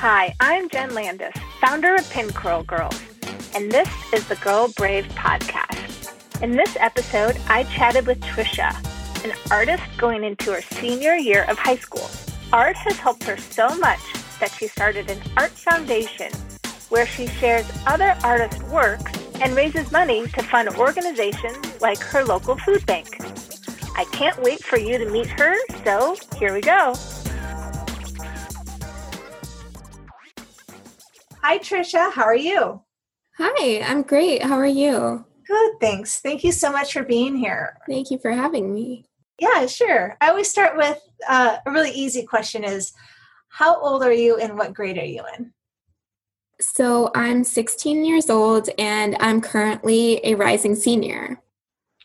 Hi, I'm Jen Landis, founder of Pin Curl Girls, and this is the Girl Brave podcast. In this episode, I chatted with Trisha, an artist going into her senior year of high school. Art has helped her so much that she started an art foundation where she shares other artists' works and raises money to fund organizations like her local food bank. I can't wait for you to meet her, so here we go. Hi, Trisha. How are you? Hi, I'm great. How are you? Good, thanks. Thank you so much for being here. Thank you for having me. Yeah, sure. I always start with uh, a really easy question is how old are you and what grade are you in? So I'm 16 years old and I'm currently a rising senior.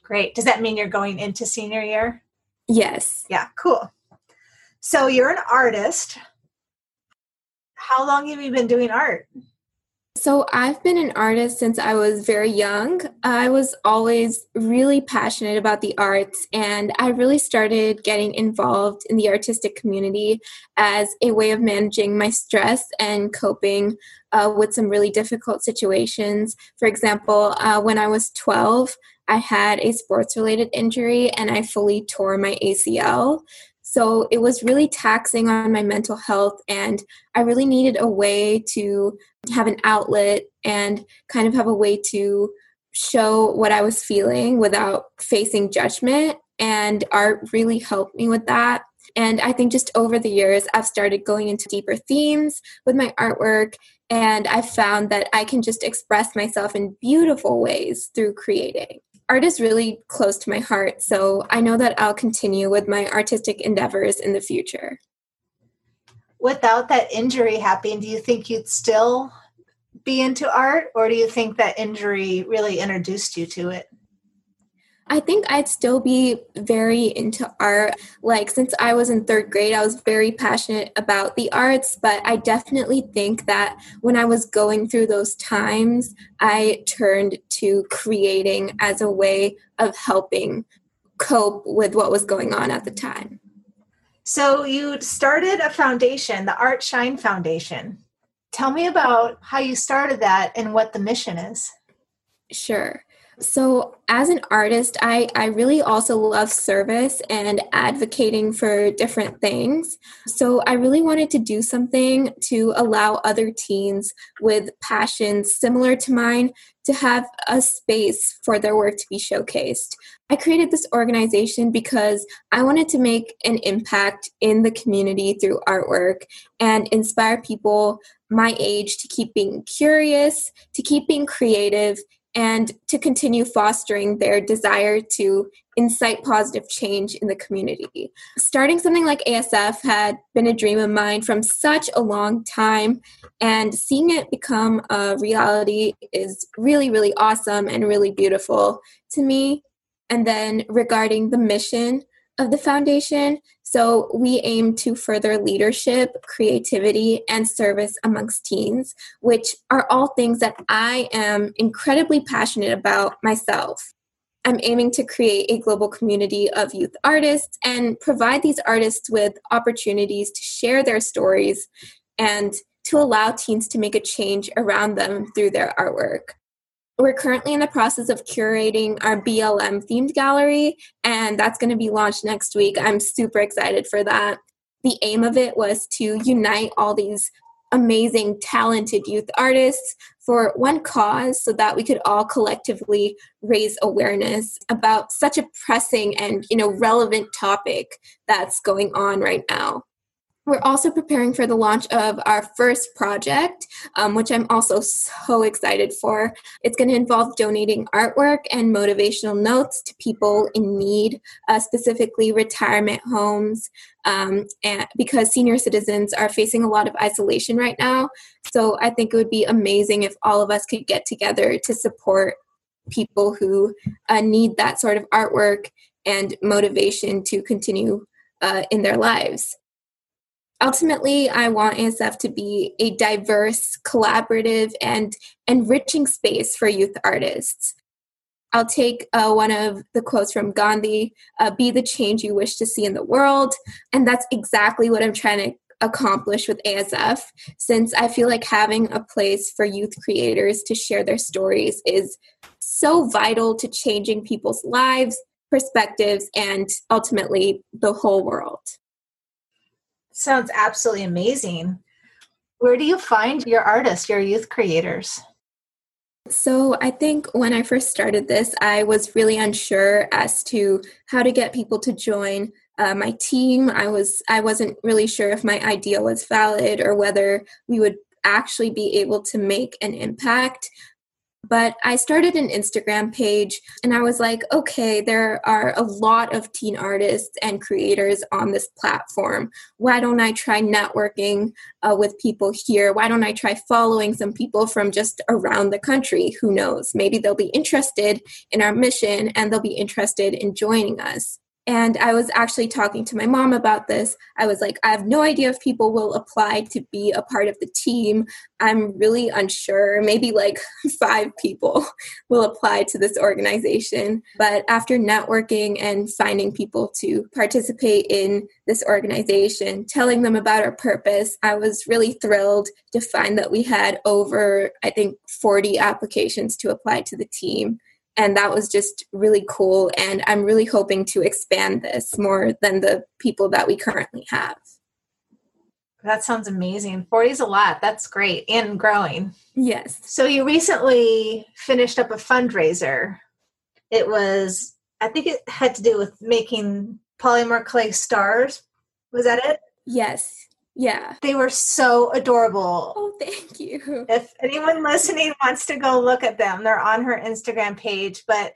Great. Does that mean you're going into senior year? Yes. Yeah, cool. So you're an artist. How long have you been doing art? So, I've been an artist since I was very young. I was always really passionate about the arts, and I really started getting involved in the artistic community as a way of managing my stress and coping uh, with some really difficult situations. For example, uh, when I was 12, I had a sports related injury and I fully tore my ACL. So it was really taxing on my mental health, and I really needed a way to have an outlet and kind of have a way to show what I was feeling without facing judgment. And art really helped me with that. And I think just over the years, I've started going into deeper themes with my artwork. And I've found that I can just express myself in beautiful ways through creating art is really close to my heart, so I know that I'll continue with my artistic endeavors in the future. Without that injury happening, do you think you'd still be into art, or do you think that injury really introduced you to it? I think I'd still be very into art. Like, since I was in third grade, I was very passionate about the arts, but I definitely think that when I was going through those times, I turned to creating as a way of helping cope with what was going on at the time. So, you started a foundation, the Art Shine Foundation. Tell me about how you started that and what the mission is. Sure. So, as an artist, I, I really also love service and advocating for different things. So, I really wanted to do something to allow other teens with passions similar to mine to have a space for their work to be showcased. I created this organization because I wanted to make an impact in the community through artwork and inspire people my age to keep being curious, to keep being creative, and to continue fostering their desire to incite positive change in the community. Starting something like ASF had been a dream of mine from such a long time, and seeing it become a reality is really, really awesome and really beautiful to me. And then regarding the mission of the foundation, so we aim to further leadership, creativity, and service amongst teens, which are all things that I am incredibly passionate about myself. I'm aiming to create a global community of youth artists and provide these artists with opportunities to share their stories and to allow teens to make a change around them through their artwork. We're currently in the process of curating our BLM themed gallery, and that's going to be launched next week. I'm super excited for that. The aim of it was to unite all these amazing, talented youth artists for one cause so that we could all collectively raise awareness about such a pressing and you know relevant topic that's going on right now we're also preparing for the launch of our first project, um, which I'm also so excited for. It's going to involve donating artwork and motivational notes to people in need, uh, specifically retirement homes, um, and because senior citizens are facing a lot of isolation right now. So I think it would be amazing if all of us could get together to support people who uh, need that sort of artwork and motivation to continue uh, in their lives ultimately i want asf to be a diverse collaborative and enriching space for youth artists i'll take uh, one of the quotes from gandhi uh, be the change you wish to see in the world and that's exactly what i'm trying to accomplish with ASF since I feel like having a place for youth creators to share their stories is so vital to changing people's lives, perspectives, and ultimately the whole world. Sounds absolutely amazing. Where do you find your artists, your youth creators? So, I think when I first started this, I was really unsure as to how to get people to join uh, my team. I was I wasn't really sure if my idea was valid or whether we would actually be able to make an impact. But I started an Instagram page and I was like, okay, there are a lot of teen artists and creators on this platform. Why don't I try networking uh, with people here? Why don't I try following some people from just around the country? Who knows? Maybe they'll be interested in our mission and they'll be interested in joining us. And I was actually talking to my mom about this. I was like, I have no idea if people will apply to be a part of the team. I'm really unsure. Maybe like five people will apply to this organization. But after networking and finding people to participate in this organization, telling them about our purpose, I was really thrilled to find that we had over, I think, 40 applications to apply to the team and that was just really cool. And i'm really hoping to expand this more than the people that we currently have. That sounds amazing. 40 is a lot. That's great. And growing. Yes. So you recently finished up a fundraiser. It was i think it had to do with making polymer clay stars. Was that it? Yes yeah. They were so adorable. Oh, thank you. If anyone listening wants to go look at them, they're on her Instagram page, but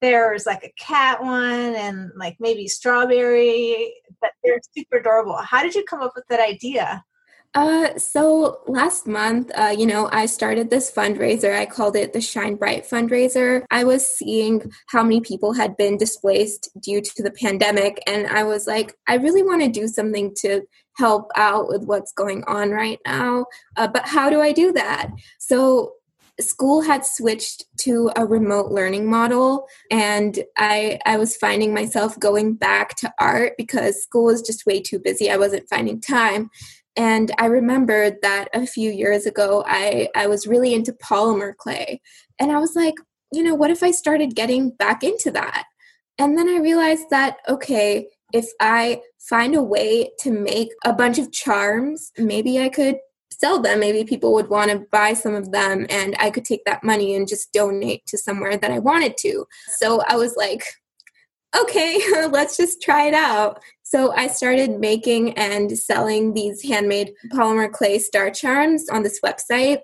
there's like a cat one and like maybe strawberry, but they're super adorable. How did you come up with that idea? Uh, so last month, uh, you know, I started this fundraiser. I called it the Shine Bright fundraiser. I was seeing how many people had been displaced due to the pandemic, and I was like, I really want to do something to help out with what's going on right now. Uh, but how do I do that? So school had switched to a remote learning model and I, I was finding myself going back to art because school was just way too busy i wasn't finding time and I remembered that a few years ago, I, I was really into polymer clay. And I was like, you know, what if I started getting back into that? And then I realized that, okay, if I find a way to make a bunch of charms, maybe I could sell them. Maybe people would want to buy some of them and I could take that money and just donate to somewhere that I wanted to. So I was like, okay, let's just try it out. So I started making and selling these handmade polymer clay star charms on this website.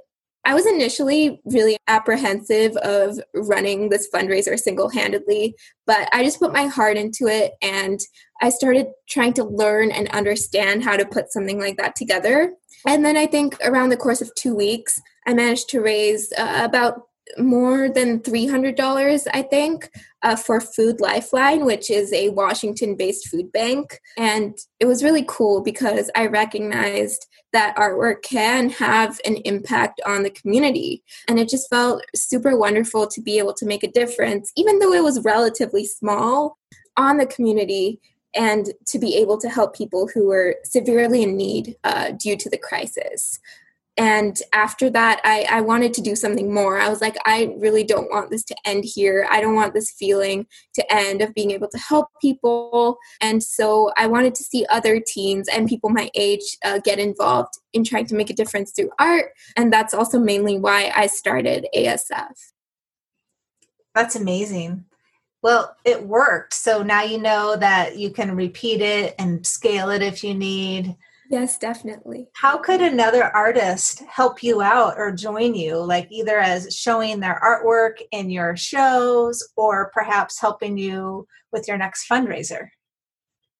I was initially really apprehensive of running this fundraiser single handedly, but I just put my heart into it and I started trying to learn and understand how to put something like that together. And then I think around the course of two weeks, I managed to raise uh, about more than $300, I think, uh, for Food Lifeline, which is a Washington based food bank. And it was really cool because I recognized that artwork can have an impact on the community. And it just felt super wonderful to be able to make a difference, even though it was relatively small, on the community and to be able to help people who were severely in need uh, due to the crisis and after that I, I wanted to do something more. I was like i really don't want this to end here. I don't want this feeling to end of being able to help people. And so i wanted to see other teens and people my age uh, get involved in trying to make a difference through art. And that's also mainly why i started asf that's amazing. Well, it worked. So now you know that you can repeat it and scale it if you need. Yes, definitely. How could another artist help you out or join you, like either as showing their artwork in your shows or perhaps helping you with your next fundraiser?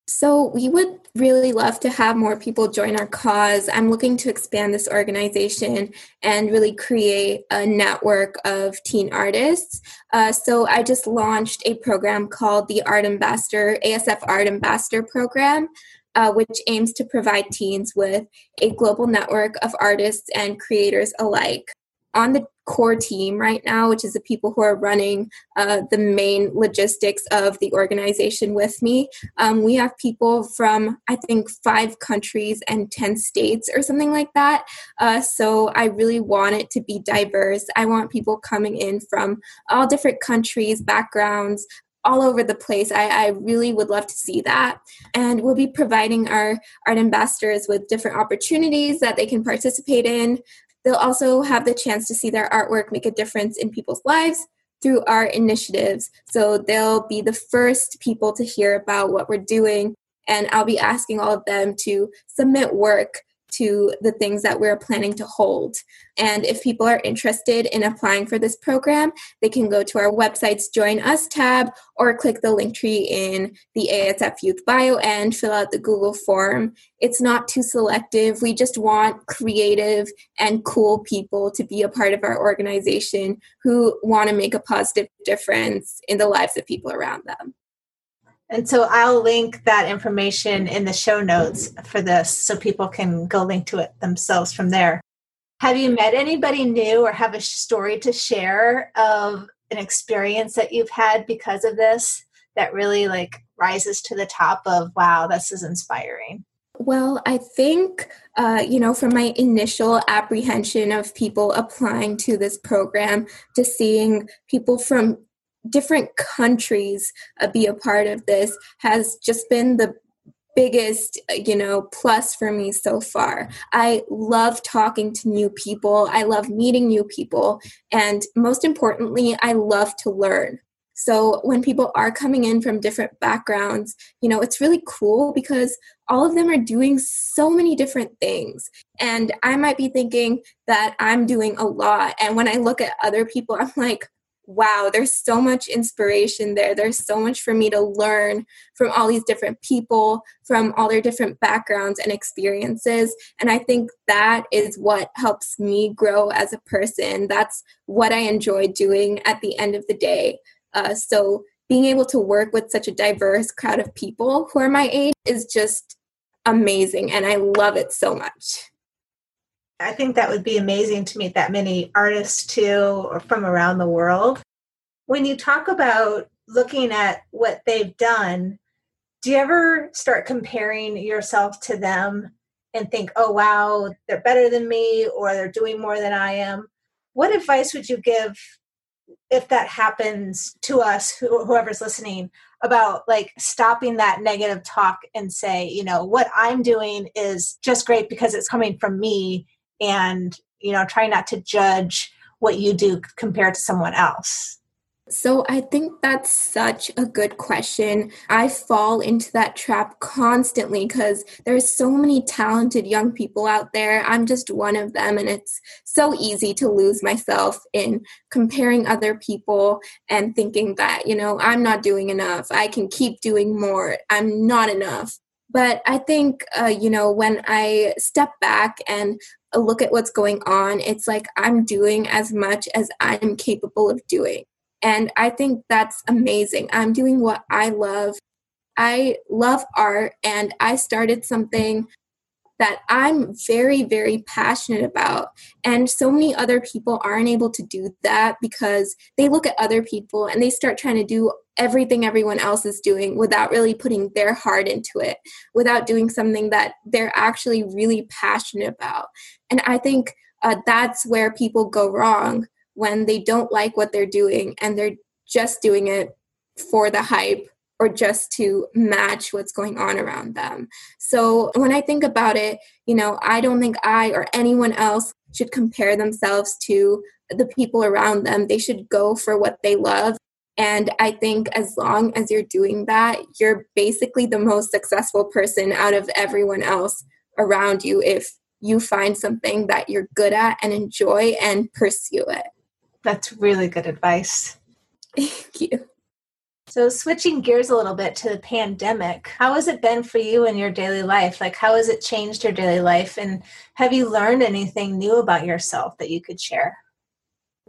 So, we would really love to have more people join our cause. I'm looking to expand this organization and really create a network of teen artists. Uh, so, I just launched a program called the Art Ambassador, ASF Art Ambassador Program uh, which aims to provide teens with a global network of artists and creators alike. on the core team right now, which is the people who are running uh, the main logistics of the organization with me. Um, we have people from, I think, five countries and 10 states or something like that. Uh, so I really want it to be diverse. I want people coming in from all different countries, backgrounds, all over the place. I, I, really would love to see that. And we'll be providing our art ambassadors with different opportunities that they can participate in. They'll also have the chance to see their artwork make a difference in people's lives through our initiatives. So they'll be the first people to hear about what we're doing. And I'll be asking all of them to submit work to the things that we're planning to hold. And if people are interested in applying for this program, they can go to our website's Join Us tab or click the link tree in the ASF Youth bio and fill out the Google form. It's not too selective. We just want creative and cool people to be a part of our organization who want to make a positive difference in the lives of people around them. And so I'll link that information in the show notes for this so people can go link to it themselves from there. Have you met anybody new or have a story to share of an experience that you've had because of this that really like rises to the top of wow, this is inspiring? Well, I think, uh, you know, from my initial apprehension of people applying to this program to seeing people from different countries uh, be a part of this has just been the biggest you know plus for me so far. I love talking to new people. I love meeting new people. And most importantly i love to learn. So when people are coming in from different backgrounds you know it's really cool because all of them are doing so many different things. And i might be thinking that i'm doing a lot. And when i look at other people i'm like wow, there's so much inspiration there. There's so much for me to learn from all these different people, from all their different backgrounds and experiences. And I think that is what helps me grow as a person. That's what I enjoy doing at the end of the day. Uh, so being able to work with such a diverse crowd of people who are my age is just amazing. And I love it so much. I think that would be amazing to meet that many artists too or from around the world. When you talk about looking at what they've done, do you ever start comparing yourself to them and think, oh, wow, they're better than me or they're doing more than I am? What advice would you give if that happens to us, whoever's listening, about like stopping that negative talk and say, you know, what I'm doing is just great because it's coming from me and you know try not to judge what you do compared to someone else so I think that's such a good question. I fall into that trap constantly because there's so many talented young people out there. I'm just one of them and it's so easy to lose myself in comparing other people and thinking that, you know, I'm not doing enough. I can keep doing more. I'm not enough. But I think, uh, you know, when I step back and look at what's going on, it's like I'm doing as much as I'm capable of doing. And I think that's amazing. I'm doing what I love. I love art, and I started something that I'm very, very passionate about. And so many other people aren't able to do that because they look at other people and they start trying to do everything everyone else is doing without really putting their heart into it, without doing something that they're actually really passionate about. And I think uh, that's where people go wrong when they don't like what they're doing and they're just doing it for the hype or just to match what's going on around them. So when I think about it, you know, I don't think I or anyone else should compare themselves to the people around them. They should go for what they love. And I think as long as you're doing that, you're basically the most successful person out of everyone else around you if you find something that you're good at and enjoy and pursue it. That's really good advice. Thank you. So, switching gears a little bit to the pandemic, how has it been for you in your daily life? Like, how has it changed your daily life? And have you learned anything new about yourself that you could share?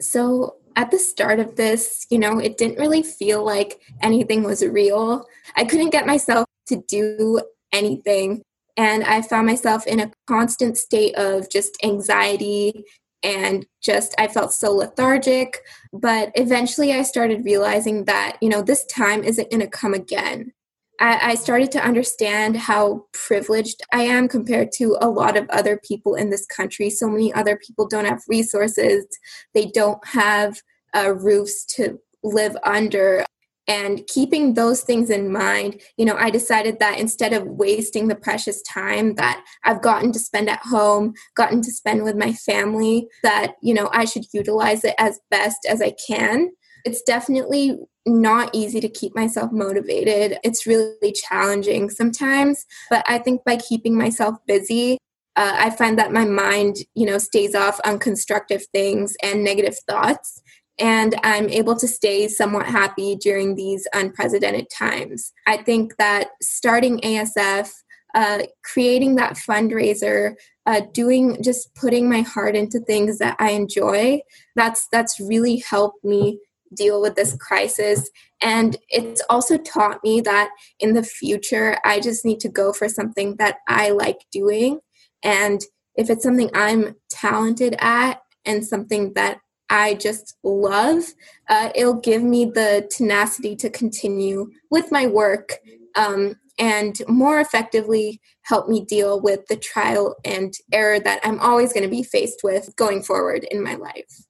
So, at the start of this, you know, it didn't really feel like anything was real. I couldn't get myself to do anything. And I found myself in a constant state of just anxiety and just I felt so lethargic. But eventually I started realizing that, you know, this time isn't going to come again. I, I started to understand how privileged I am compared to a lot of other people in this country. So many other people don't have resources, they don't have uh, roofs to live under and keeping those things in mind you know i decided that instead of wasting the precious time that i've gotten to spend at home gotten to spend with my family that you know i should utilize it as best as i can. It's definitely not easy to keep myself motivated. It's really challenging sometimes but i think by keeping myself busy uh, i find that my mind you know stays off on constructive things and negative thoughts and I'm able to stay somewhat happy during these unprecedented times. I think that starting ASF, uh, creating that fundraiser, uh, doing just putting my heart into things that I enjoy, that's that's really helped me deal with this crisis. And it's also taught me that in the future, I just need to go for something that I like doing. And if it's something I'm talented at and something that I just love, uh, it'll give me the tenacity to continue with my work um, and more effectively help me deal with the trial and error that I'm always going to be faced with going forward in my life.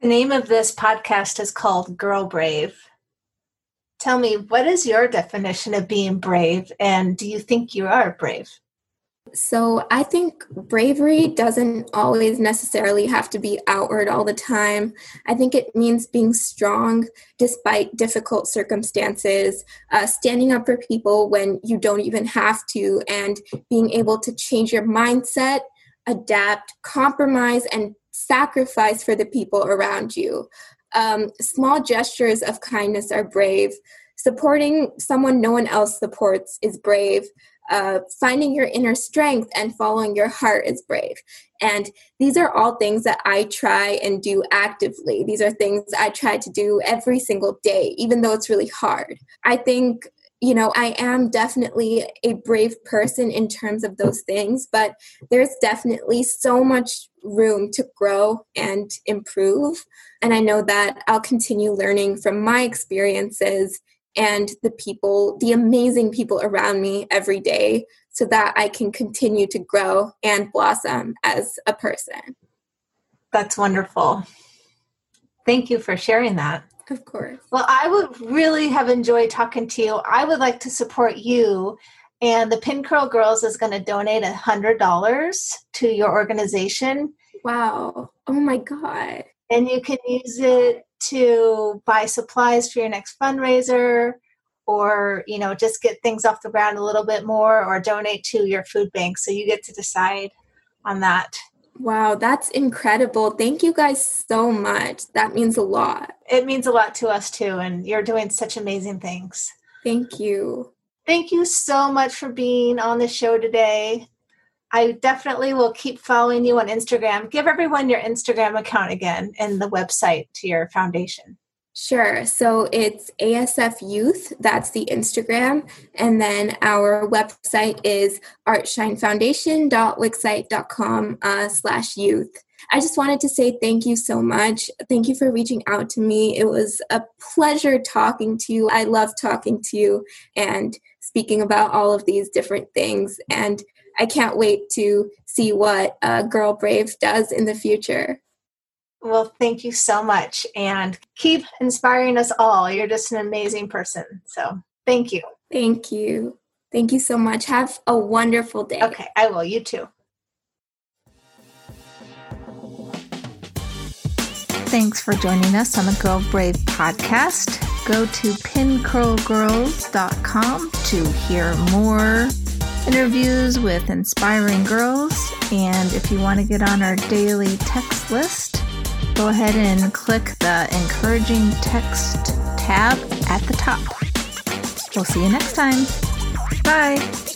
The name of this podcast is called Girl Brave. Tell me, what is your definition of being brave, and do you think you are brave? So I think bravery doesn't always necessarily have to be outward all the time. I think it means being strong despite difficult circumstances, uh, standing up for people when you don't even have to, and being able to change your mindset, adapt, compromise, and sacrifice for the people around you. Um, small gestures of kindness are brave. Supporting someone no one else supports is brave uh, finding your inner strength and following your heart is brave. And these are all things that I try and do actively. These are things I try to do every single day, even though it's really hard. I think you know, I am definitely a brave person in terms of those things, but there's definitely so much room to grow and improve. And I know that I'll continue learning from my experiences and the people, the amazing people around me every day so that I can continue to grow and blossom as a person. That's wonderful. Thank you for sharing that. Of course. Well, I would really have enjoyed talking to you. I would like to support you. And the Pin Curl Girls is going to donate a $100 to your organization. Wow. Oh my God. And you can use it to buy supplies for your next fundraiser or you know just get things off the ground a little bit more or donate to your food bank. So you get to decide on that. Wow that's incredible. Thank you guys so much. That means a lot. It means a lot to us too and you're doing such amazing things. Thank you. Thank you so much for being on the show today I definitely will keep following you on Instagram. Give everyone your Instagram account again and the website to your foundation. Sure. So it's ASF Youth. That's the Instagram. And then our website is artshinefoundation.wixsite.com uh, slash youth. I just wanted to say thank you so much. Thank you for reaching out to me. It was a pleasure talking to you. I love talking to you and speaking about all of these different things. And I can't wait to see what uh, Girl Brave does in the future. Well, thank you so much and keep inspiring us all. You're just an amazing person. So thank you. Thank you. Thank you so much. Have a wonderful day. Okay, I will. You too. Thanks for joining us on the Girl Brave podcast. Go to pincurlgirls.com to hear more interviews with inspiring girls. And if you want to get on our daily text list, go ahead and click the encouraging text tab at the top. We'll see you next time. Bye.